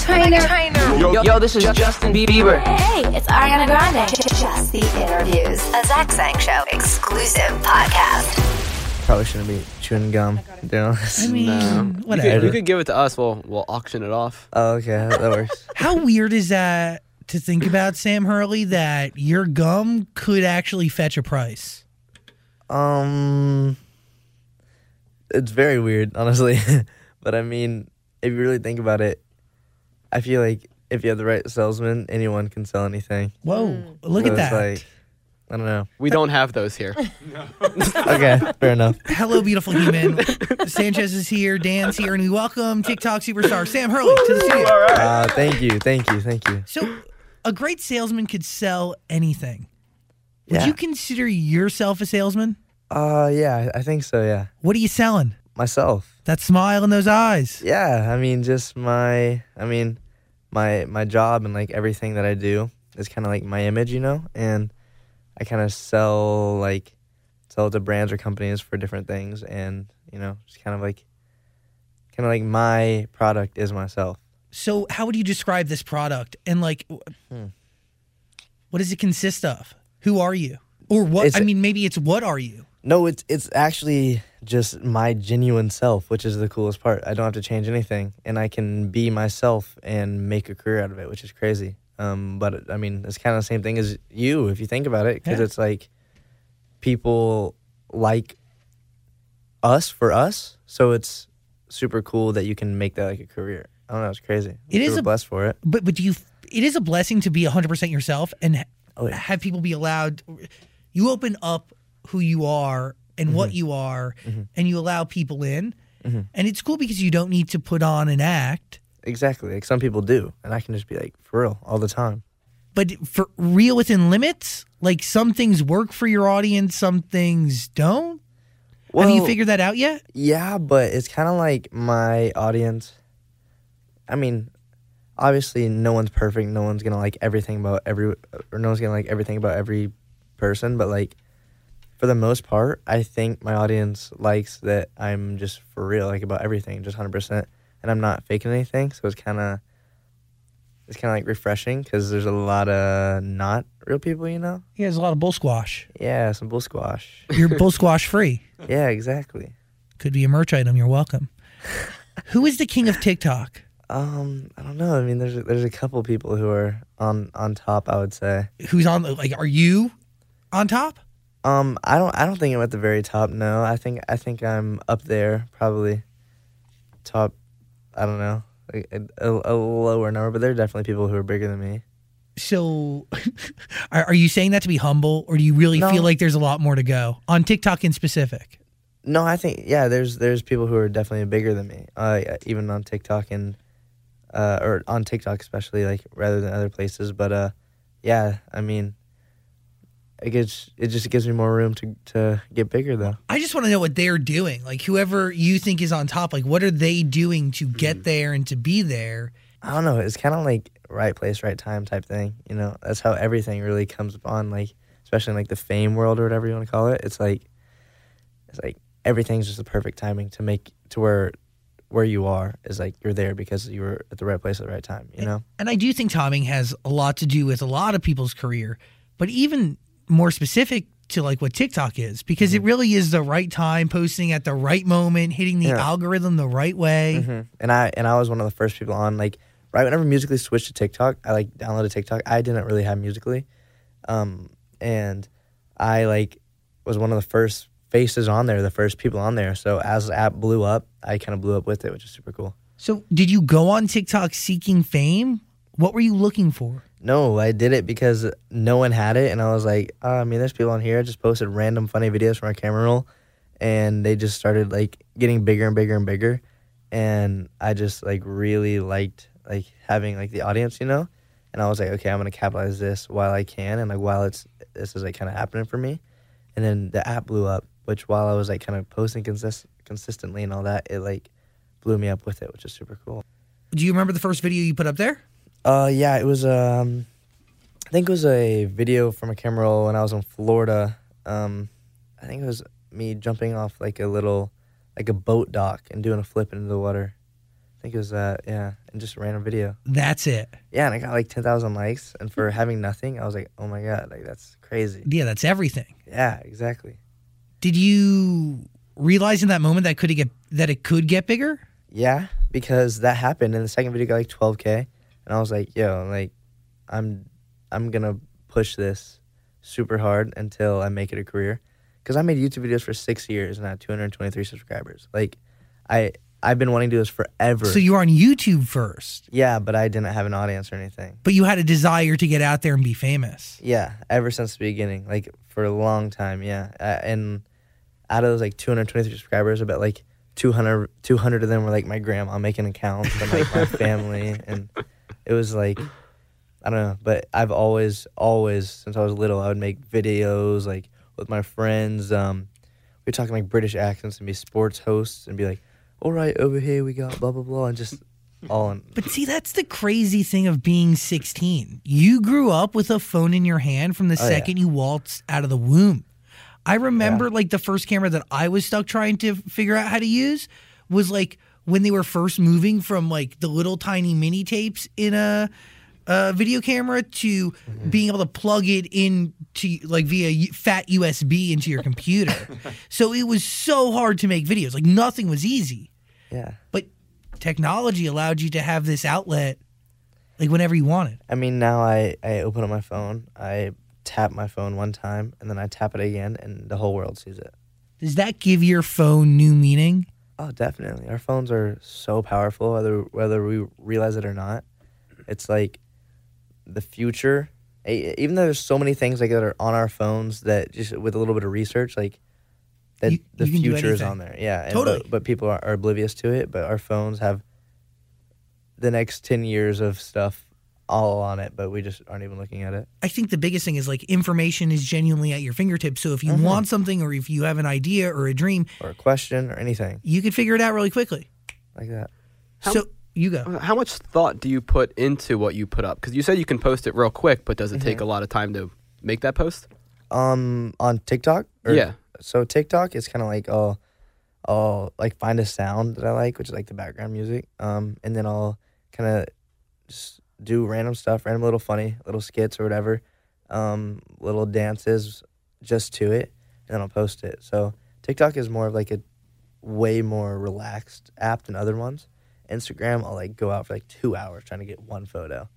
Hey, what up? Trainer. Yo, yo, this is Justin Bieber. Hey, it's Ariana Grande. Just the interviews. A Zach Sang Show exclusive podcast. Probably shouldn't be chewing gum. Doing this. I mean, You whatever. could, you could give it to us. We'll we'll auction it off. Oh, okay, that works. How weird is that to think about, Sam Hurley, that your gum could actually fetch a price? um, it's very weird, honestly. but I mean, if you really think about it, I feel like if you have the right salesman, anyone can sell anything. Whoa, look So at it's that. Like, I don't know. We don't have those here. Okay, fair enough. Hello, beautiful human. Sanchez is here, Dan's here, and we welcome TikTok superstar Sam Hurley to the studio. Uh, thank you, thank you, thank you. So, a great salesman could sell anything. Would Yeah. you consider yourself a salesman? Uh, yeah, I think so. Yeah, What are you selling? myself. That smile in those eyes. Yeah, I mean, just my, I mean, my my job and like everything that I do is kind of like my image, you know, and I kind of sell like sell to brands or companies for different things, and you know, just kind of like, kind of like my product is myself. So, how would you describe this product? And like, Hmm. what does it consist of? Who are you? Or what? It's- I mean, maybe it's what are you? No, it's it's actually just my genuine self, which is the coolest part. I don't have to change anything, and I can be myself and make a career out of it, which is crazy. Um, but I mean, it's kind of the same thing as you if you think about it, because Yeah. it's like people like us for us, so it's super cool that you can make that like a career. I don't know, it's crazy. It is a- blessed for it. But but do you? It is a blessing to be 100% yourself and Oh, yeah. have people be allowed. You open up who you are and Mm-hmm. what you are, and you allow people in. Mm-hmm. And it's cool because you don't need to put on an act. Exactly, like some people do, and I can just be like for real all the time. But for real within limits, like some things work for your audience, some things don't. Have you figured that out yet? Yeah, but it's kind of like my audience. I mean, obviously, no one's perfect. No one's gonna like everything about every, or no one's gonna like everything about every person. But like, for the most part, I think my audience likes that I'm just for real, like about everything, just hundred percent, and I'm not faking anything. So it's kind of, it's kind of like refreshing because there's a lot of not real people, you know. Yeah, there's a lot of bull squash. Yeah, some bull squash. You're bull squash free. Yeah, exactly. Could be a merch item. You're welcome. Who is the king of TikTok? Um, I don't know. I mean, there's a, there's a couple people who are on on top. I would say. Who's on? Like, are you on top? Um, I don't I don't think I'm at the very top. No, I think I think I'm up there, probably top. I don't know, a, a, a lower number, but there are definitely people who are bigger than me. So, are, are you saying that to be humble, or do you really No. feel like there's a lot more to go on TikTok in specific? No, I think yeah. There's there's people who are definitely bigger than me. Uh, even on TikTok and uh, or on TikTok especially, like rather than other places. But uh, yeah. I mean, it gets it just gives me more room to to get bigger though. I just want to know what they're doing. Like, whoever you think is on top, like, what are they doing to get hmm. there and to be there? I don't know. It's kind of like right place, right time type thing. You know, that's how everything really comes upon. Like, especially in like the fame world or whatever you want to call it. It's like, it's like everything's just the perfect timing to make to where where you are is like you're there because you were at the right place at the right time. You know. And I do think timing has a lot to do with a lot of people's career, but even more specific to like what TikTok is because it really is the right time, posting at the right moment, hitting the Mm-hmm. Yeah. algorithm the right way. Mhm. And I and I was one of the first people on like right whenever Musical.ly switched to TikTok, I like downloaded TikTok. I didn't really have Musical.ly, um, and I like was one of the first faces on there, the first people on there. So as the app blew up, I kind of blew up with it, which is super cool. So, did you go on TikTok seeking fame? What were you looking for? No, I did it because no one had it, and I was like, oh, I mean, there's people on here. I just posted random funny videos from our camera roll, and they just started like getting bigger and bigger and bigger, and I just like really liked like having like the audience, you know, and I was like, okay, I'm gonna capitalize this while I can, and like while it's this is like kind of happening for me, and then the app blew up, which while I was like kind of posting consist- consistently and all that, it like blew me up with it, which is super cool. Do you remember the first video you put up there? Uh, yeah, it was um, I think it was a video from a camera roll when I was in Florida. Um, I think it was me jumping off like a little, like a boat dock and doing a flip into the water. I think it was that, yeah, and just a random video. That's it. Yeah, and I got like ten thousand likes, and for having nothing, I was like, oh my god, like that's crazy. Yeah, that's everything. Yeah, exactly. Did you realize in that moment that could it get that it could get bigger? Yeah, because that happened, and the second video got like 12k, and I was like, "Yo, like, I'm, I'm gonna push this super hard until I make it a career." Because I made YouTube videos for six years and I had 223 subscribers. Like, I, I've been wanting to do this forever. So you were on YouTube first, yeah, but I didn't have an audience or anything. but you had a desire to get out there and be famous. Yeah, ever since the beginning, like for a long time. Yeah, uh, and out of those like 223 subscribers, about like 200, 200 of them were like my grandma making accounts and like my family, and it was like I don't know, but I've always, always since I was little, I would make videos like with my friends. Um, we'd talking like British accents and be sports hosts and be like, "All right, over here we got blah blah blah," and just all in. But see, that's the crazy thing of being 16. You grew up with a phone in your hand from the Oh, yeah. second you waltzed out of the womb. I remember like the first camera that I was stuck trying to figure out how to use was like when they were first moving from like the little tiny mini tapes in a, a video camera to Mm-hmm. being able to plug it in to like via fat USB into your computer. so it was so hard to make videos. Like nothing was easy Yeah. but technology allowed you to have this outlet like whenever you wanted. I mean, now I, I open up my phone, I tap my phone one time, and then I tap it again, and the whole world sees it. Does that give your phone new meaning? Oh, definitely. Our phones are so powerful, whether whether we realize it or not. It's like the future. Even though there's so many things like that are on our phones that just with a little bit of research, like that You- the you future is on there. Yeah, and, Totally. But, but people are, are oblivious to it. But our phones have the next ten years of stuff all on it, but we just aren't even looking at it. I think the biggest thing is like information is genuinely at your fingertips. So if you want something or if you have an idea or a dream, Or a question or anything you can figure it out really quickly. like that. How- so you go. Uh, How much thought do you put into what you put up? Because you said you can post it real quick, but does it take a lot of time to make that post? Um, on TikTok. Or- Yeah. So TikTok is kind of like I'll, I'll like find a sound that I like, which is like the background music. Um, and then I'll kind of just do random stuff, random little funny little skits or whatever, um, little dances just to it, and then I'll post it. So TikTok is more of like a way more relaxed app than other ones. Instagram, I'll like go out for like two hours trying to get one photo,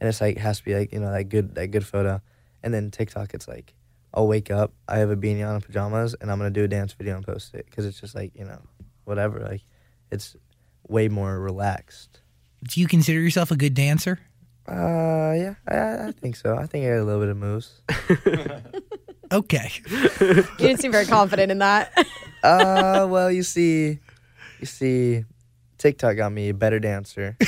and it's like has to be like you know that good that good photo. And then TikTok, it's like I'll wake up, I have a beanie on and pajamas, and I'm gonna do a dance video and post it because it's just like you know whatever. Like it's way more relaxed. Do you consider yourself a good dancer? Uh, yeah, I, I think so. I think I got a little bit of moves. Okay. You didn't seem very confident in that. uh, well, you see, you see, TikTok got me a better dancer.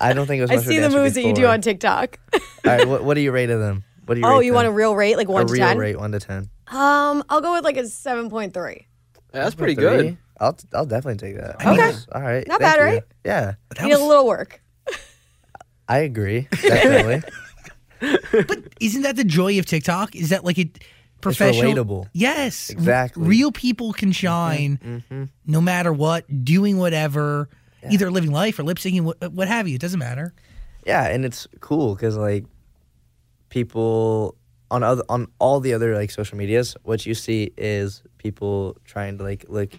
I don't think it was. I much of a see the dancer moves that you do on TikTok. All right, what, what do you rate of them? What do you? Oh, rate you want a real rate, like one a to real ten? rate, one to ten. Um, I'll go with like a seven point three. Yeah, that's pretty Three? good. I'll I'll definitely take that. Okay. All right. Not bad, you. right? Yeah, That Need a little work. I agree. Definitely. but isn't that the joy of TikTok? Is that like it professional? relatable. Yes. Exactly. Real people can shine mm-hmm. no matter what, doing whatever, either living life or lip syncing, what, what have you. It doesn't matter. Yeah, and it's cool because like people on other on all the other like social medias, what you see is people trying to like look.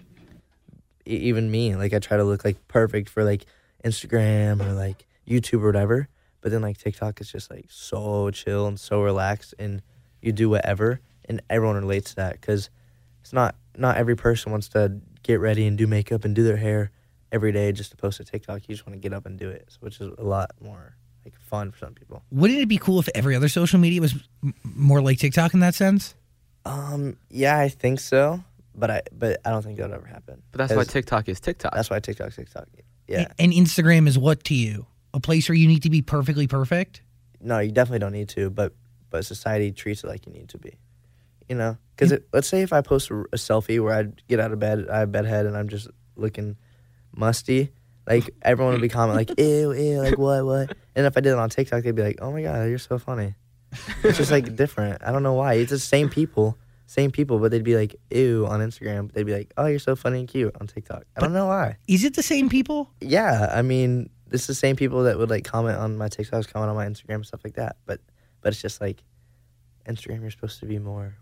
Even me, like I try to look like perfect for like Instagram or like YouTube or whatever. But then like TikTok is just like so chill and so relaxed, and you do whatever, and everyone relates to that because it's not not every person wants to get ready and do makeup and do their hair every day just to post a TikTok. You just want to get up and do it, which is a lot more like fun for some people. Wouldn't it be cool if every other social media was m- more like TikTok in that sense? Um, yeah, I think so, but I but I don't think that'll ever happen. But that's why TikTok is TikTok. that's why TikTok TikTok. Yeah, And Instagram is what to you? A place where you need to be perfectly perfect? no, you definitely don't need to, but but society treats it like you need to be. You know, because let's say if I post a, a selfie where I get out of bed, I have bedhead, and I'm just looking musty. Like everyone would be commenting like ew ew like what what, and if I did it on TikTok, they'd be like, oh my god, you're so funny. It's just like different. I don't know why. It's the same people, same people, but they'd be like ew on Instagram. But they'd be like, oh, you're so funny and cute on TikTok. I don't know why. Is it the same people? Yeah, I mean, it's the same people that would like comment on my TikToks, comment on my Instagram, stuff like that. But but it's just like Instagram, you're supposed to be more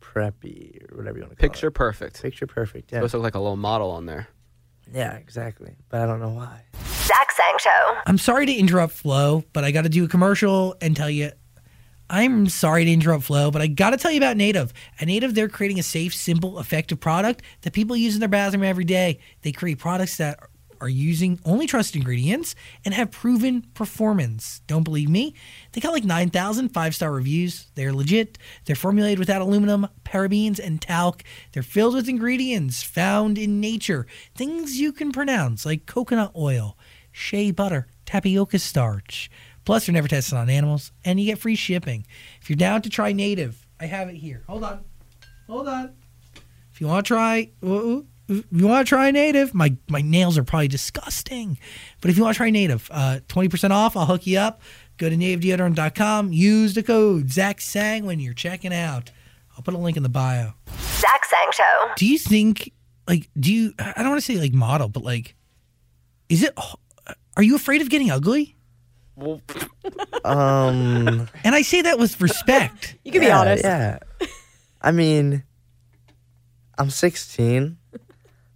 preppy or whatever you want to call Picture it. perfect. Picture perfect. Yeah, Supposed to look like a little model on there. yeah, exactly. But I don't know why. Zach Sang Show. I'm sorry to interrupt flow, but I got to do a commercial and tell you. I'm sorry to interrupt flow, but I got to tell you about Native. At Native, they're creating a safe, simple, effective product that people use in their bathroom every day. They create products that are using only trusted ingredients and have proven performance. Don't believe me? They got like 9,000 five star reviews. They're legit. They're formulated without aluminum, parabens, and talc. They're filled with ingredients found in nature, things you can pronounce like coconut oil, shea butter, tapioca starch. Plus, they're never tested on animals, and you get free shipping. If you're down to try native, I have it here. Hold on. Hold on. If you want to try, if you want to try native, my my nails are probably disgusting, but if you want to try native, uh, twenty percent off. I'll hook you up. Go to nativedeodorant.com. Use the code Zach Sang when you're checking out. I'll put a link in the bio. Zach Sang Show. Do you think, like, do you? I don't want to say like model, but like, is it? Are you afraid of getting ugly? Well, Um, And I say that with respect. You can be honest. Yeah, I mean, I'm 16,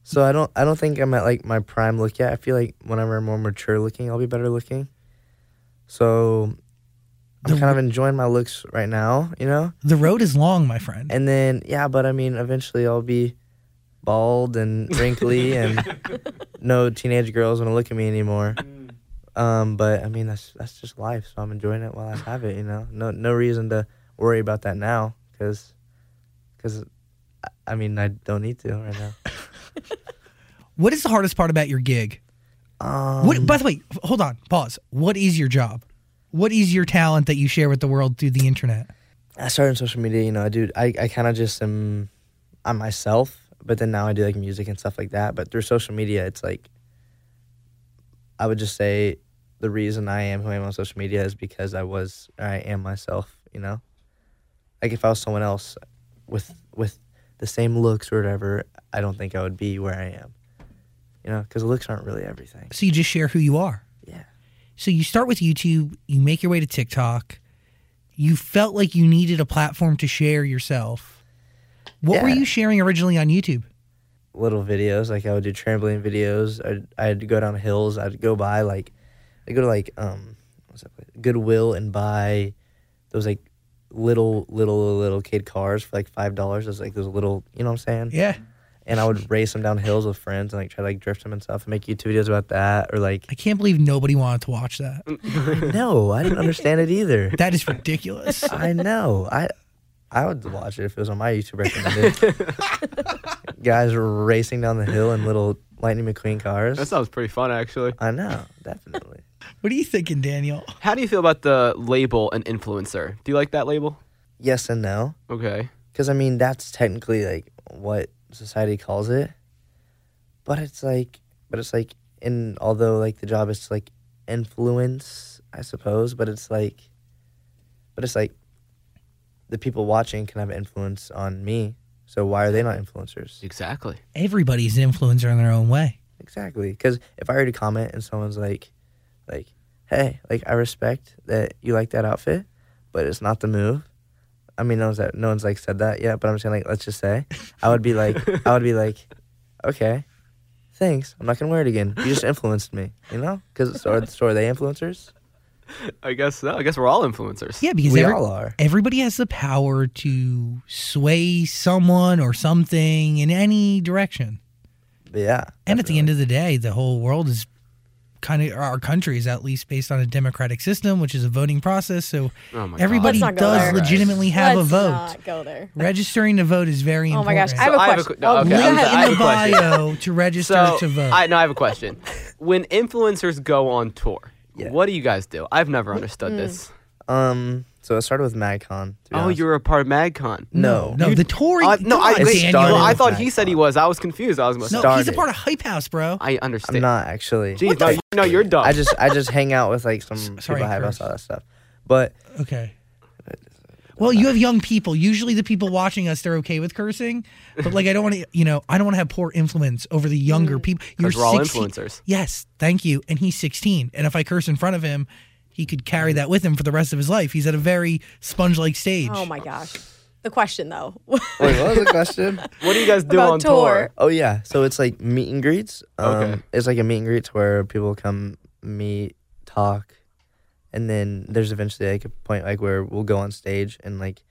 so I don't I don't think I'm at like my prime look yet. I feel like whenever I'm more mature looking, I'll be better looking. So I'm The kind of enjoying my looks right now, you know. The road is long, my friend. And then yeah, but I mean, eventually I'll be bald and wrinkly, and no teenage girls want to look at me anymore. Um, but I mean, that's that's just life. So I'm enjoying it while I have it. You know, no no reason to worry about that now, because because I mean I don't need to right now. What is the hardest part about your gig? Um, What, by the way, hold on, pause. What is your job? What is your talent that you share with the world through the internet? I started on social media. You know, I do. I I kind of just am. I'm myself, but then now I do like music and stuff like that. But through social media, it's like I would just say the reason I am who I am on social media is because I was I am myself. You know, like if I was someone else with with the same looks or whatever, I don't think I would be where I am. You know, because looks aren't really everything. So you just share who you are. Yeah. So you start with YouTube, you make your way to TikTok. You felt like you needed a platform to share yourself. What were you sharing originally on YouTube? Little videos. Like I would do trampoline videos. I'd, I'd go down hills. I'd go by like, I'd go to like um, what's that place? Goodwill and buy those like little little little kid cars for like five dollars. Those like those little, you know what I'm saying? Yeah. And I would race them down hills with friends and like try to like drift them and stuff and make YouTube videos about that or like. I can't believe nobody wanted to watch that. no, I didn't understand it either. That is ridiculous. I know. I I would watch it if it was on my YouTube recommended. Guys were racing down the hill in little Lightning McQueen cars. that sounds pretty fun, actually. I know, definitely. what are you thinking, Daniel? How do you feel about the label and influencer? Do you like that label? Yes and no, Okay. because I mean that's technically like what society calls it, but it's like, but it's like, in although like the job is to like influence, I suppose, but it's like, but it's like, the people watching can have influence on me. So why are they not influencers? Exactly. Everybody's an influencer in their own way. Exactly. Because if I already comment and someone's like, like, hey, like I respect that you like that outfit, but it's not the move. I mean, no one's that, no one's like said that yet, but I'm just saying like let's just say I would be like I would be like, okay, thanks. I'm not gonna wear it again. You just influenced me, you know? Because so, are- so are they influencers? I guess so. I guess we're all influencers. Yeah, because We every- all are. everybody has the power to sway someone or something in any direction. Yeah. And at the end of the day, the whole world is kind of our country is at least based on a democratic system, which is a voting process. So Oh everybody Let's not go does there. legitimately have Let's a vote. not go there. Registering to vote is very Oh my gosh, I have a I a question. que- no, Oh, okay, go I'm Link I have in the bio to register So to vote. I no, I have a question. when influencers go on tour, Yeah. what do you guys do? I've never Mm. understood this. Um. So it started with MagCon. to be Oh, honest. you were a part of MagCon. no. no, the touring. Uh, no, I, on, wait, Daniel. started I thought he said he was. I was confused. I was no, no, he's a started. part of Hype House, bro. I understand. I'm not actually. Jeez, no, you, no, you're dumb. I just I just hang out with like some sorry, people I have Chris. all that stuff. But Okay. Well, you have young people. Usually, the people watching us, they're okay with cursing. But like, I don't want to, you know, I don't want to have poor influence over the younger people. You're 'Cause we're all 16 influencers. Yes, thank you. And he's 16. And if I curse in front of him, he could carry that with him for the rest of his life. He's at a very sponge-like stage. Oh my gosh. The question though. wait, what was the question? what do you guys do About on tour. tour? Oh yeah, so it's like meet and greets. Um, Okay. It's like a meet and greets where people come meet, talk, and then there's eventually like a point like where we'll go on stage and like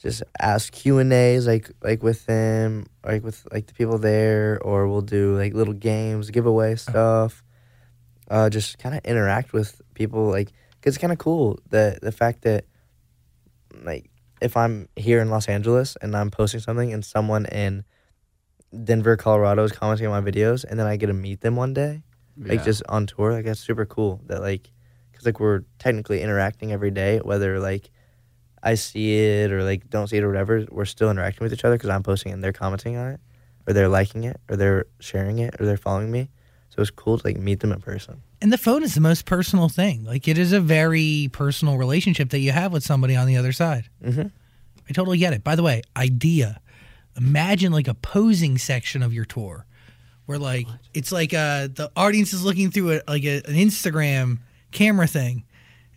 just ask Q and A's like like with them, like with like the people there, or we'll do like little games, giveaway stuff. Uh, just kind of interact with people, like cause it's kind of cool the the fact that like if I'm here in Los Angeles and I'm posting something and someone in Denver, Colorado is commenting on my videos, and then I get to meet them one day, like Yeah. just on tour. Like that's super cool. That like, cause like we're technically interacting every day, whether like I see it or like don't see it or whatever. We're still interacting with each other because I'm posting and they're commenting on it, or they're liking it, or they're sharing it, or they're following me. So it's cool to like meet them in person. And the phone is the most personal thing. Like, it is a very personal relationship that you have with somebody on the other side. Mm-hmm. I totally get it. By the way, idea. Imagine like a posing section of your tour, where like it's like uh the audience is looking through a, like a, an Instagram camera thing,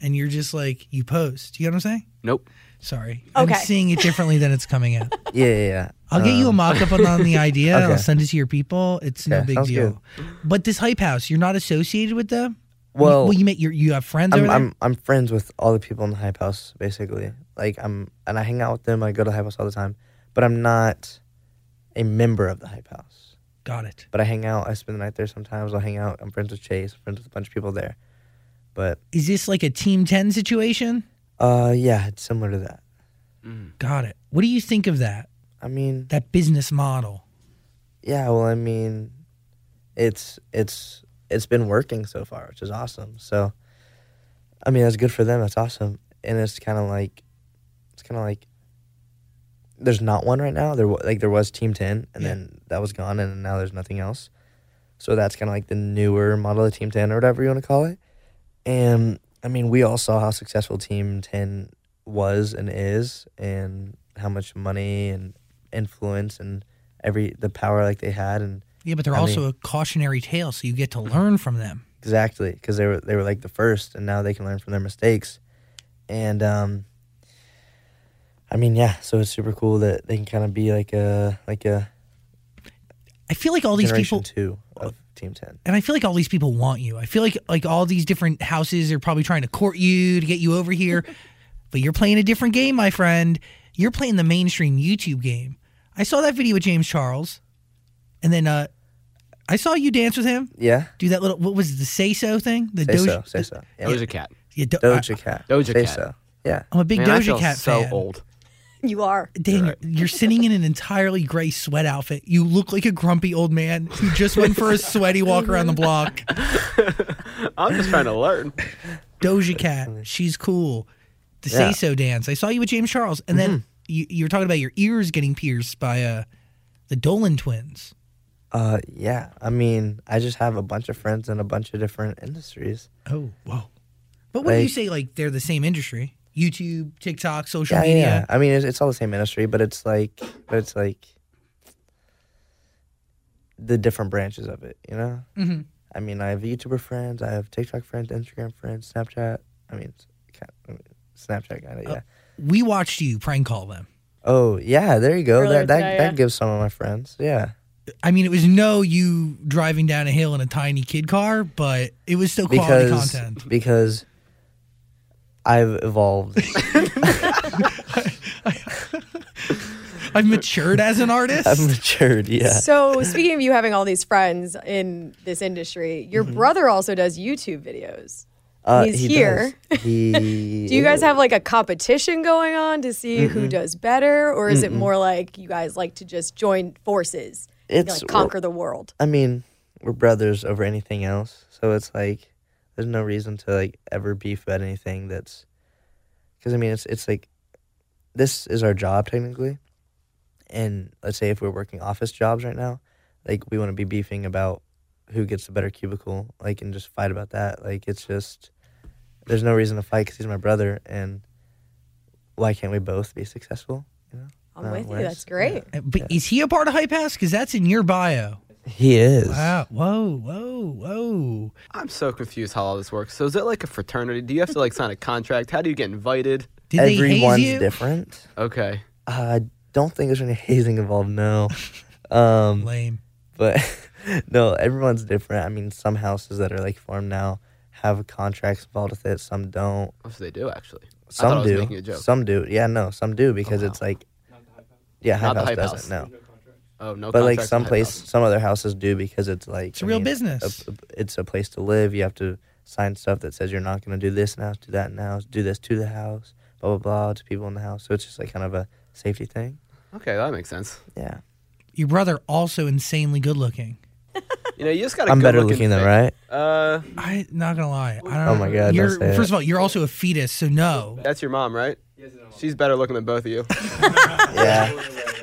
and you're just like you post. You know what I'm saying? Nope. Sorry, Okay. I'm seeing it differently than it's coming out. Yeah, yeah, yeah. I'll get you a Um, mock up on, on the idea. okay. I'll send it to your people. It's no Okay, big sounds deal. But this hype house, you're not associated with them. Well, well, you met your you have friends over I'm, there. I'm I'm friends with all the people in the hype house basically. Like I'm and I hang out with them. I go to the hype house all the time, but I'm not a member of the hype house. Got it. But I hang out. I spend the night there sometimes. I'll hang out. I'm friends with Chase. friends with a bunch of people there. But Is this like a Team Ten situation? uh, yeah, it's similar to that. Got it. What do you think of that? I mean, That business model. yeah. Well, I mean, it's it's it's been working so far, which is awesome. So, I mean, that's good for them. That's awesome. And it's kind of like, it's kind of like, there's not one right now. There wa- like there was Team Ten, and Yeah. then that was gone, and now there's nothing else. So that's kind of like the newer model of Team Ten or whatever you want to call it. And I mean, we all saw how successful Team Ten was and is, and how much money and influence and every the power like they had, and Yeah, but they're I also mean- a cautionary tale, so you get to learn from them. Exactly, because they were they were like the first, and now they can learn from their mistakes. And um, I mean, yeah, so it's super cool that they can kind of be like a like a I feel like all these generation people two of Team Ten. and I feel like all these people want you. I feel like like all these different houses are probably trying to court you to get you over here. but you're playing a different game, my friend. You're playing the mainstream YouTube game. I saw that video with James Charles. And then uh I saw you dance with him. Yeah, Do that little what was it, the say so thing? The say Doja, so, say so. Yeah. Doja Cat. Yeah, Do- Doja Cat. Doja say Cat. so. Yeah, I'm a big Man, I Doja feel Cat so fan. old. You are. Dan, you're sitting in an entirely gray sweat outfit. You look like a grumpy old man who just went for a sweaty walk around the block. I'm just trying to learn. Doja Cat, she's cool. The Yeah. Mm-hmm. say so dance. I saw you with James Charles, and then you, you were talking about your ears getting pierced by uh, the Dolan twins. uh, yeah. I mean, I just have a bunch of friends in a bunch of different industries. Oh, whoa! But what do you say? Like they're the same industry? YouTube, TikTok, social Yeah, yeah, media. yeah. I mean, it's, it's all the same industry, but it's like, but it's like the different branches of it. You know. Mhm. I mean, I have YouTuber friends, I have TikTok friends, Instagram friends, Snapchat. I mean, it's kind I mean, Snapchat kind of. Yeah. We watched you prank call them. Oh yeah, there you go. Earlier That that, today, that gives some of my friends. Yeah. I mean, it was no you driving down a hill in a tiny kid car, but it was still quality Because content. because I've evolved. I've matured as an artist. I've matured. Yeah. So speaking of you having all these friends in this industry, your brother also does YouTube videos. Uh, He's he here. He. Do you guys have like a competition going on to see who does better, or is it more like you guys like to just join forces, and, It's like conquer the world? I mean, we're brothers over anything else, so it's like there's no reason to like ever beef about anything that's because I mean it's it's like this is our job technically, and let's say if we're working office jobs right now, like we want to be beefing about who gets the better cubicle, like and just fight about that. Like it's just there's no reason to fight because he's my brother, and why can't we both be successful? You know, I'm No, with you. That's great. Uh, But is he a part of Hype House? Because that's in your bio. He is. Wow. Whoa, whoa, whoa. I'm so confused how all this works. So is it like a fraternity? Do you have to like sign a contract? How do you get invited? Did Everyone's haze you? different. Okay. I don't think there's any hazing involved. No, um, Lame. but no, everyone's different. I mean, some houses that are like formed now have contracts involved with it. Some don't. What do they do actually? I thought I Some was do. making a joke. Some do. Yeah, no, some do because wow. it's like, yeah, Not Hype the House doesn't. House. No, Oh no. but like some place, Hype some other houses do because it's like It's a real business. a- a- it's a place to live. You have to sign stuff that says you're not going to do this now, do that now, do this to the house, blah blah blah to people in the house. So it's just like kind of a safety thing. Okay, that makes sense. Yeah, Your brother also insanely good looking. You know, you just got. to I'm better looking than right. Uh, I not gonna lie. I don't Oh my God, You're, say first it. of all, you're also a fetus, so no. that's your mom, right? She's better looking than both of you. Yeah,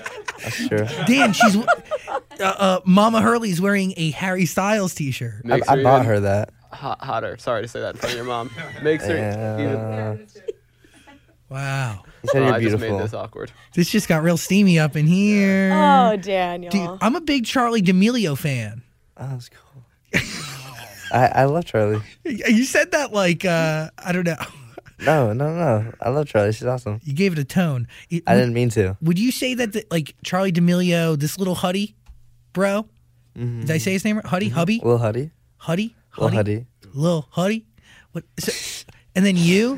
that's true. Dan, she's uh, uh, Mama Hurley's wearing a Harry Styles T-shirt. I, I bought her that. hot, hotter. Sorry to say that in front of your mom. Makes her. even, Yeah. Wow, You said Oh, you're I just beautiful. made this awkward. this just got real steamy up in here. Oh, Daniel. Dude, I'm a big Charli D'Amelio fan. Oh, that's cool. I, I love Charli. You said that like uh, I don't know. No, no, no. I love Charli. She's awesome. You gave it a tone. It- I didn't mean to. Would you say that the, like Charli D'Amelio, this little Huddy, bro? Did I say his name right? Huddy, Hubby, Lil Huddy. Huddy, Lil Huddy. Lil Huddy. What? So, and then you,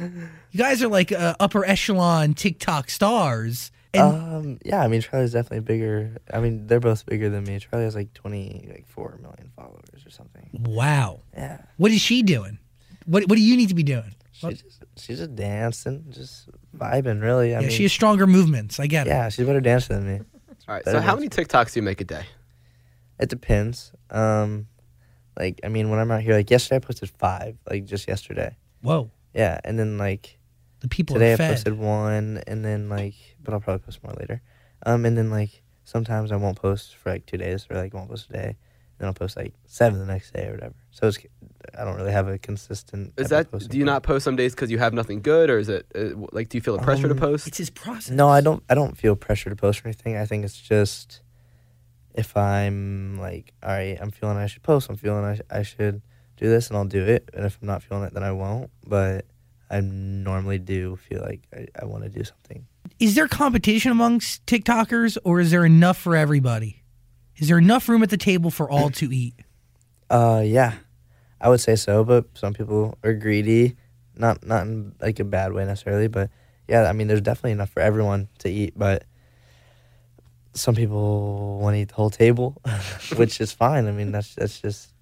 you guys are like uh, upper echelon TikTok stars. Um, yeah, I mean Charli's definitely bigger. I mean, they're both bigger than me. Charli has like twenty, like four million followers or something. wow, Yeah, what is she doing? What What do you need to be doing? She's just, she's just dancing, just vibing. Really, I yeah, mean, she has stronger movements. I get it. yeah, she's a better dancer than me. All right. Better So how than- many TikToks do you make a day? It depends. Um, like I mean, when I'm out here, like yesterday, I posted five. Like just yesterday. Whoa, Yeah, and then like the people Today are I fed. posted one, and then like, but I'll probably post more later. Um, and then like sometimes I won't post for like two days, or like won't post a day. and Then I'll post like seven the next day or whatever. So it's I don't really have a consistent. Is that do you not post some days because you have nothing good, or is it uh, like do you feel the pressure to Um, post? It's his process. No, I don't. I don't feel pressure to post or anything. I think it's just if I'm like, all right, I'm feeling I should post. I'm feeling I, sh- I should do this, and I'll do it. And if I'm not feeling it, then I won't. But I normally do feel like I, I want to do something. Is there competition amongst TikTokers, or is there enough for everybody? Is there enough room at the table for all to eat? Uh, yeah, I would say so. But some people are greedy, not not in like a bad way necessarily. But yeah, I mean, there's definitely enough for everyone to eat. But some people want to eat the whole table, which is fine. I mean, that's that's just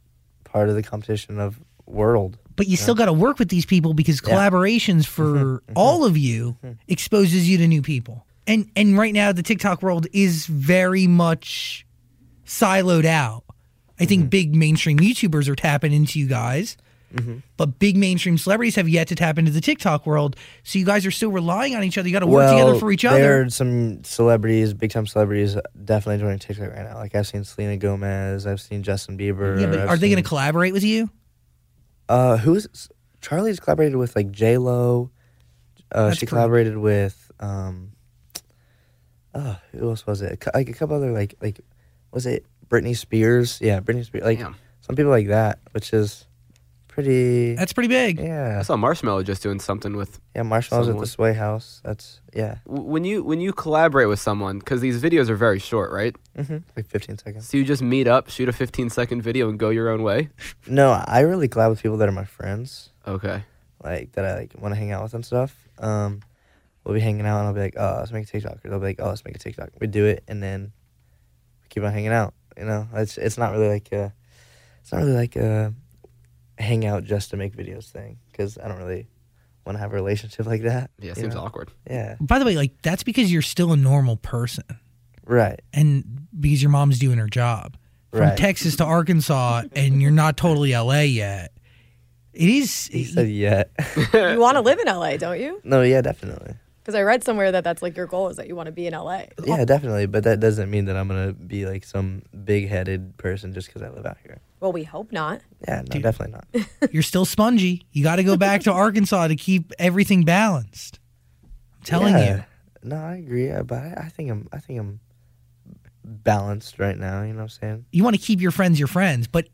part of the competition of world. But you still got to work with these people because Yeah. collaborations for mm-hmm, mm-hmm. all of you mm-hmm. exposes you to new people. And and right now the TikTok world is very much siloed out. I think big mainstream YouTubers are tapping into you guys. But big mainstream celebrities have yet to tap into the TikTok world. So you guys are still relying on each other. You got to work together for each other. There are some celebrities, big time celebrities, definitely joining TikTok right now. Like I've seen Selena Gomez, I've seen Justin Bieber. Yeah, but I've are they going to collaborate with you? Uh, who is Charli's collaborated with like J Lo. Uh, she collaborated with um. Uh, who else was it? Like a couple other like like, was it Britney Spears? Yeah, Britney Spears. Like Damn. some people like that, which is pretty. That's pretty big. yeah, I saw Marshmello just doing something with yeah. Marshmello's at the Sway House. That's yeah, w- when you when you collaborate with someone because these videos are very short, right? hmm like 15 seconds. So you just meet up, shoot a 15 second video, and go your own way. No, I really collab with people that are my friends, Okay. like that I like want to hang out with and stuff. Um, we'll be hanging out and I'll be like, oh, let's make a TikTok. Or they'll be like, oh, let's make a TikTok. We do it and then we keep on hanging out. You know, it's it's not really like a, it's not really like a hang out just to make videos thing because I don't really want to have a relationship like that. Yeah, you seems know? awkward. Yeah, By the way, like that's because you're still a normal person, right, and because your mom's doing her job. From right. Texas to Arkansas, and you're not totally LA yet. It is. He said yeah. you want to live in LA, don't you? no, yeah, definitely. Because I read somewhere that that's like your goal is that you want to be in LA. Yeah, definitely. But that doesn't mean that I'm gonna be like some big-headed person just because I live out here. Well, we hope not. Yeah, no, Dude. definitely not. you're still spongy. You got to go back to Arkansas to keep everything balanced. I'm telling Yeah. you. No, I agree, but I, I think I'm I think I'm balanced right now. You know what I'm saying? You want to keep your friends your friends, but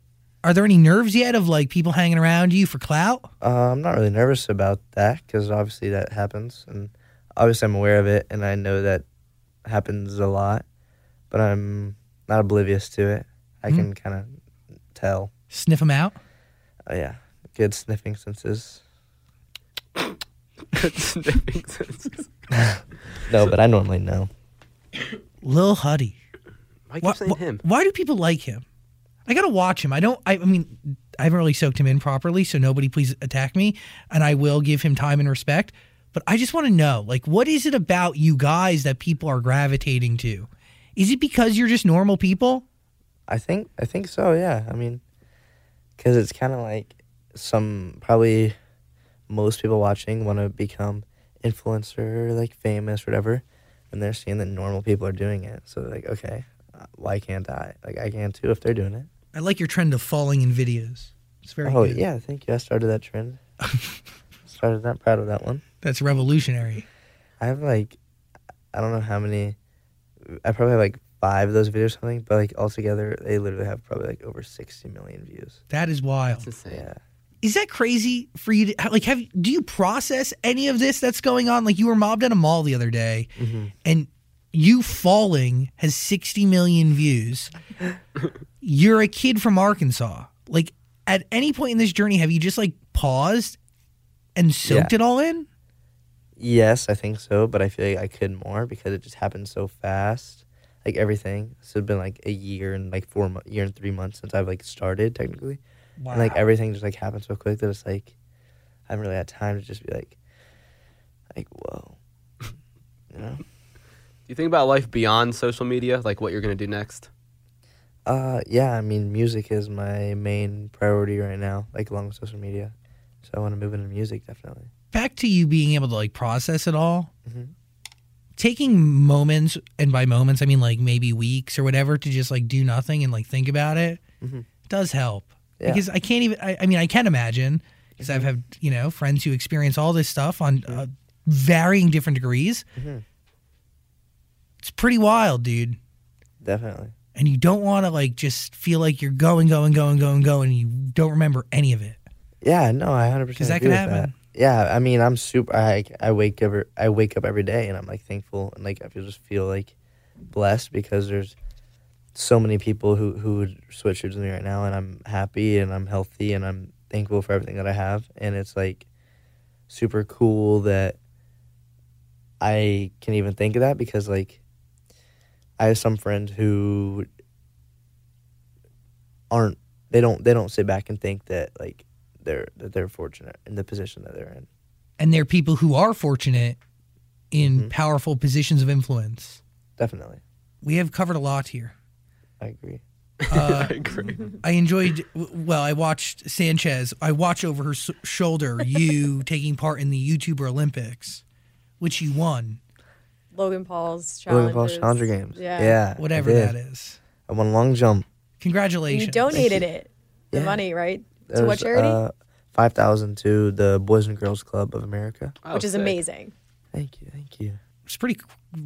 are there any nerves yet of like people hanging around you for clout? Uh, I'm not really nervous about that because obviously that happens, and obviously I'm aware of it, and I know that happens a lot, but I'm not oblivious to it. I Mhm. can kind of tell. Sniff them out? Oh yeah, good sniffing senses. Sniffing senses. No, but I normally know. Lil Huddy. Why Why, saying why- him? why do people like him? I gotta watch him. I don't. I, I mean, I haven't really soaked him in properly, so nobody please attack me. And I will give him time and respect. But I just want to know, like, what is it about you guys that people are gravitating to? Is it because you're just normal people? I think I think so. Yeah, I mean, because it's kind of like some probably most people watching want to become influencer, like famous, whatever, and they're seeing that normal people are doing it. So they're like, okay, why can't I? Like I can too if they're doing it. I like your trend of falling in videos. It's very oh good. yeah, thank you. I started that trend. started that. Proud of that one. That's revolutionary. I have like, I don't know how many. I probably have like five of those videos, or something. But like altogether, they literally have probably like over sixty million views. That is wild. That's insane. Yeah. Is that crazy for you to like have do you process any of this that's going on? Like you were mobbed at a mall the other day Mm-hmm. and you falling has 60 million views. You're a kid from Arkansas. Like at any point in this journey have you just like paused and soaked Yeah. it all in? Yes, I think so, but I feel like I could more because it just happened so fast. Like everything, so it's been like a year and like four mo- year and three months since I've like started technically, Wow. and like everything just like happened so quick that it's like I haven't really had time to just be like, like whoa, you know. Do you think about life beyond social media, like what you're gonna do next? Uh, yeah, I mean, music is my main priority right now, like along with social media. So I want to move into music definitely. Back to you being able to like process it all. Mhm. Taking moments, and by moments I mean like maybe weeks or whatever, to just like do nothing and like think about it Mhm. does help. Yeah. Because I can't even. I, I mean, I can imagine because I've had you know friends who experience all this stuff on uh, varying different degrees. Mhm. It's pretty wild, dude. Definitely. And you don't want to like just feel like you're going, going, going, going, going, and you don't remember any of it. Yeah, no, I hundred percent. that agree can happen. That. Yeah, I mean, I'm super. I I wake up. I wake up every day, and I'm like thankful, and like I feel just feel like blessed because there's so many people who who would switch with me right now, and I'm happy, and I'm healthy, and I'm thankful for everything that I have, and it's like super cool that I can even think of that because like I have some friends who aren't they don't they don't sit back and think that like they're that they're fortunate in the position that they're in. And there are people who are fortunate in Mhm. powerful positions of influence. Definitely, We have covered a lot here. I agree. Uh, I agree. I enjoyed. Well, I watched Sanchez. I watched over her s- shoulder you taking part in the YouTuber Olympics, which you won. Logan Paul's Logan. Paul's Challenger Games. Yeah. yeah, Whatever that is. I won a long jump. Congratulations. You donated it. The Yeah. money, right? To There's, what charity? Uh, Five thousand to the Boys and Girls Club of America. Oh, Which is sick. amazing. Thank you, thank you. It's pretty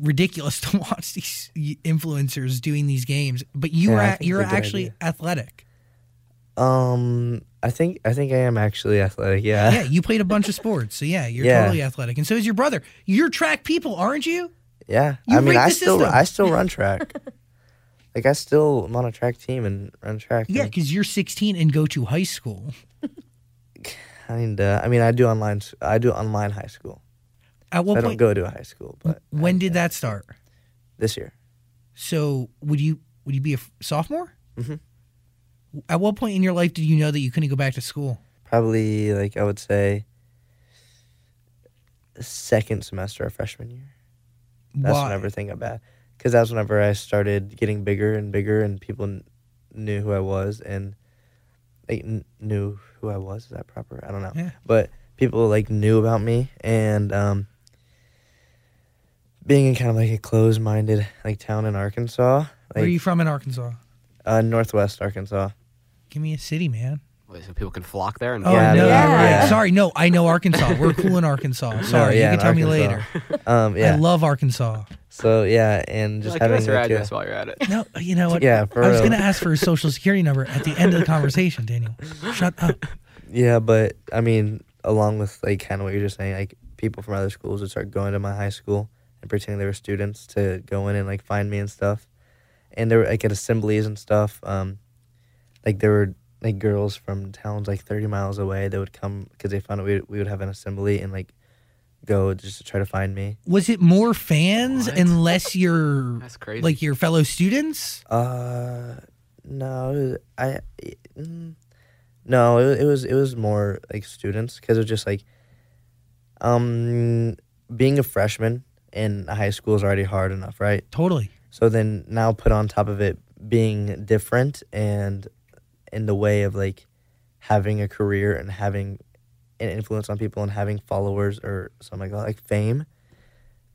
ridiculous to watch these influencers doing these games, but you Yeah, were I a- think you're it's a good actually idea. athletic. Um, I think I think I am actually athletic. Yeah. Yeah, you played a bunch of sports, so yeah, you're Yeah. totally athletic, and so is your brother. You're track people, aren't you? Yeah. You I mean, rigged I still system. I still run track. Like I still am on a track team and run track. Yeah, and because you're 16 and go to high school. Kinda. I mean, I do online. I do online high school. At what I don't point? go to a high school, but when I- did that start? this year? So would you would you be a f- sophomore? Mhm. At what point in your life did you know that you couldn't go back to school? Probably like I would say second semester of freshman year. That's Why? whenever thing got bad. Because that's whenever I started getting bigger and bigger, and people kn- knew who I was, and like kn- knew who I was. Is that proper? I don't know. Yeah. But people like knew about me, and um, being in kind of like a closed-minded like town in Arkansas, Where are you from in Arkansas? uh, Northwest Arkansas. Give me a city, man. Wait, so people can flock there and Oh Yeah, no, yeah. right. Yeah. Sorry, no, I know Arkansas. We're cool in Arkansas. Sorry, yeah, you can tell me later. Um, yeah. I love Arkansas. so yeah, and just like, give having us your address while you're at it. No, you know what? Yeah, for I was real. going to ask for his social security number at the end of the conversation, Daniel. Shut up. Yeah, but I mean, along with like kind of what you're just saying, like people from other schools would start going to my high school and pretending they were students to go in and like find me and stuff. And there were like at assemblies and stuff. Um, like there were like girls from towns like 30 miles away that would come because they found out we we would have an assembly and like go just to try to find me. Was it more fans What? and less your That's crazy. like your fellow students? Uh, no, it was- I, mm, no, it, it was it was more like students because it was just like, um, being a freshman in high school is already hard enough, right? Totally. So then now put on top of it being different and in the way of like having a career and having an influence on people and having followers or something like that, like fame,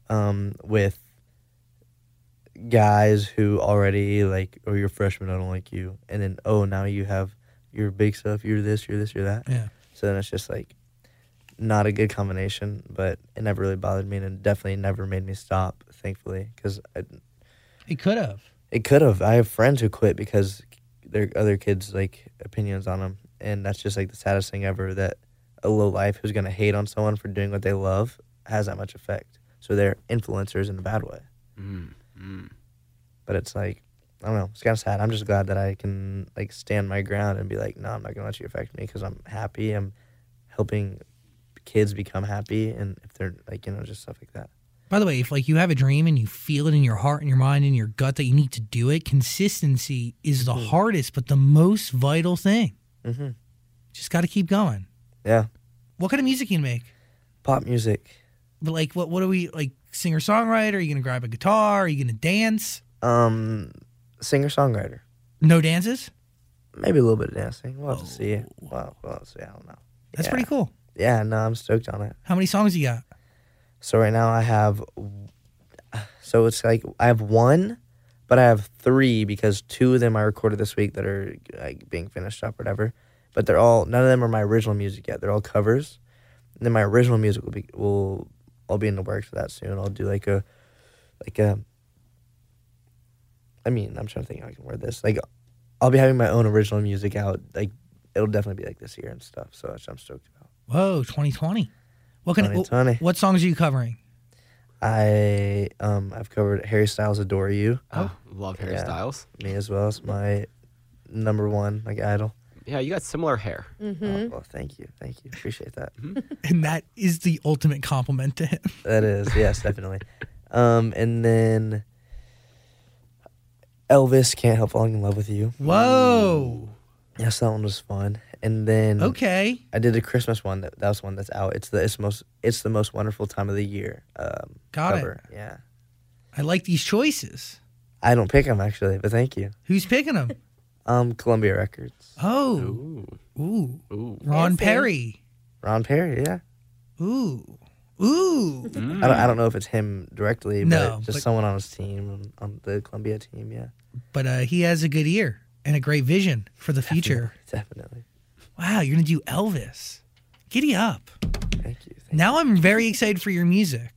um, with guys who already like, or you're freshman, I don't like you, and then oh, now you have your big stuff, you're this, you're this, you're that. Yeah. So then it's just like not a good combination, but it never really bothered me, and it definitely never made me stop. Thankfully, because It could have. it could have. I have friends who quit because their other kids like opinions on them, and that's just like the saddest thing ever. That a low life who's gonna hate on someone for doing what they love has that much effect. So they're influencers in a bad way. Mm, mm. But it's like I don't know. It's kind of sad. I'm just glad that I can like stand my ground and be like, no, I'm not gonna let you affect me because I'm happy. I'm helping kids become happy, and if they're like you know just stuff like that. By the way, if like you have a dream and you feel it in your heart and your mind and your gut that you need to do it, consistency is the hardest but the most vital thing. Mm-hmm. Just got to keep going. Yeah, What kind of music you make? pop music. But like, what what are we like? Singer songwriter? Are you gonna grab a guitar? Are you gonna dance? Um, singer songwriter. No dances. Maybe a little bit of dancing. We'll have to see. Well, we'll see. I don't know. That's Yeah. pretty cool. Yeah, no, I'm stoked on it. How many songs you got? So right now I have, so it's like I have one, but I have three because two of them I recorded this week that are like being finished up, or whatever. But they're all none of them are my original music yet. They're all covers. And then my original music will be will I'll be in the works for that soon. I'll do like a, like a. I mean, I'm trying to think how I can word this. Like, I'll be having my own original music out. Like, it'll definitely be like this year and stuff. So I'm stoked about. Whoa, 2020. What kind of 2020. what songs are you covering? I um I've covered Harry Styles "Adore You." Oh, love Harry Yeah. Styles. Me as well as my number one like idol. Yeah, you got similar hair. Oh, well, thank you, thank you, appreciate that. And that is the ultimate compliment to him. That is yes, definitely. Um, and then Elvis "Can't Help Falling in Love with You." Whoa. Yes, that one was fun. And then Okay. I did a Christmas one. That that was one that's out. It's the it's most it's the most wonderful time of the year. Um, Got it. Yeah, I like these choices. I don't pick them actually, but thank you. Who's picking them? Um, Columbia Records. Oh. Ooh, Ooh. ooh. Ron Fancy. Perry. Ron Perry. Yeah. Ooh. Ooh. I don't, I don't know if it's him directly, but No, just but- someone on his team, on the Columbia team. Yeah, But uh, he has a good ear and a great vision for the future. definitely. Wow, you're gonna do Elvis. Giddy up. Thank you. Thank Now I'm very excited for your music.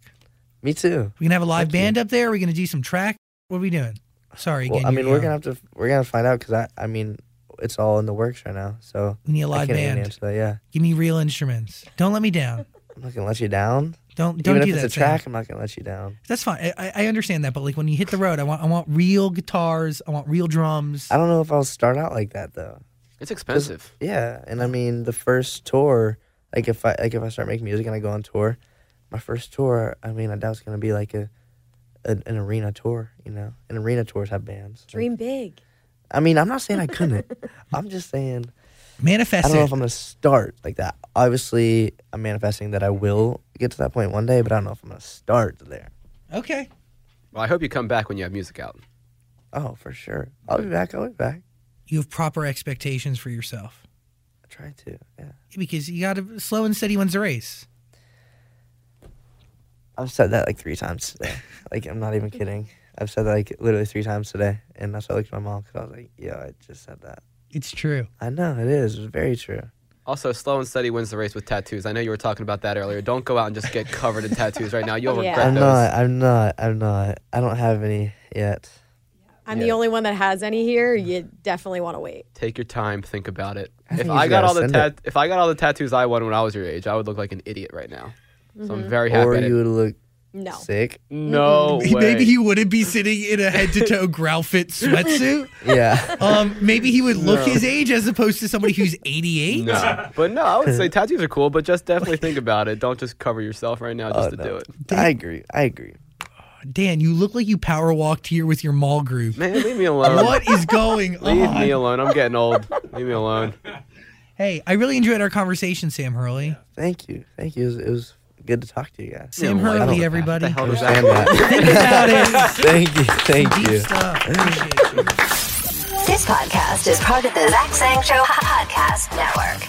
Me too. We gonna have a live Thank you. band up there. Are We're gonna do some track. What are we doing? Sorry Well, again. I mean, we're young. gonna have to we're gonna find out because I I mean, it's all in the works right now. So We need a live band. answer that. Yeah, Give me real instruments. Don't let me down. I'm not gonna let you down. Don't don't Even do if that. it's a track, I'm not gonna let you down. That's fine. I, I understand that, but like when you hit the road, I want I want real guitars. I want real drums. I don't know if I'll start out like that though. It's expensive. Yeah, and I mean the first tour, like if I like if I start making music and I go on tour, my first tour, I mean I doubt it's gonna be like a, a an arena tour. You know, and arena tours have bands. Like, Dream big. I mean, I'm not saying I couldn't. I'm just saying Manifest I don't know if I'm gonna start like that. Obviously, I'm manifesting that I will get to that point one day, but I don't know if I'm gonna start there. okay. Well, I hope you come back when you have music out. Oh, for sure. I'll be back. I'll be back. You have proper expectations for yourself I try to. Yeah. because you got to slow and steady wins the race. I've said that like three times today. like I'm not even kidding. I've said that like literally three times today, and that's why I looked at my mom because I was like, "Yo, I just said that." It's true. I know it is. It's very true. Also, slow and steady wins the race with tattoos. I know you were talking about that earlier. Don't go out and just get covered in tattoos right now. You'll Yeah. regret I'm those. not. I'm not. I'm not. I don't have any yet. I'm Yeah. the only one that has any here. You definitely want to wait. Take your time, think about it. I if I got all the send tat- if I got all the tattoos I wanted when I was your age, I would look like an idiot right now. So I'm very happy. Or you would look No. sick. no way. Maybe he wouldn't be sitting in a head to toe growl fit sweatsuit. Yeah. Um, maybe he would look his age as opposed to somebody who's 88. No, but no, I would say tattoos are cool, but just definitely think about it. Don't just cover yourself right now just Oh, to no. do it. I agree. I agree. Dan, you look like you power walked here with your mall group. Man, leave me alone. What is going Leave on? me alone. I'm getting old. Leave me alone. Hey, I really enjoyed our conversation, Sam Hurley. Thank you. Thank you. It was, it was good to talk to you guys. Sam Yeah, Hurley, I everybody. The hell does Understand that that. Think about it. thank you. Thank Deep you. stuff. Appreciate you. This podcast is part of the Zach Sang Show Podcast Network.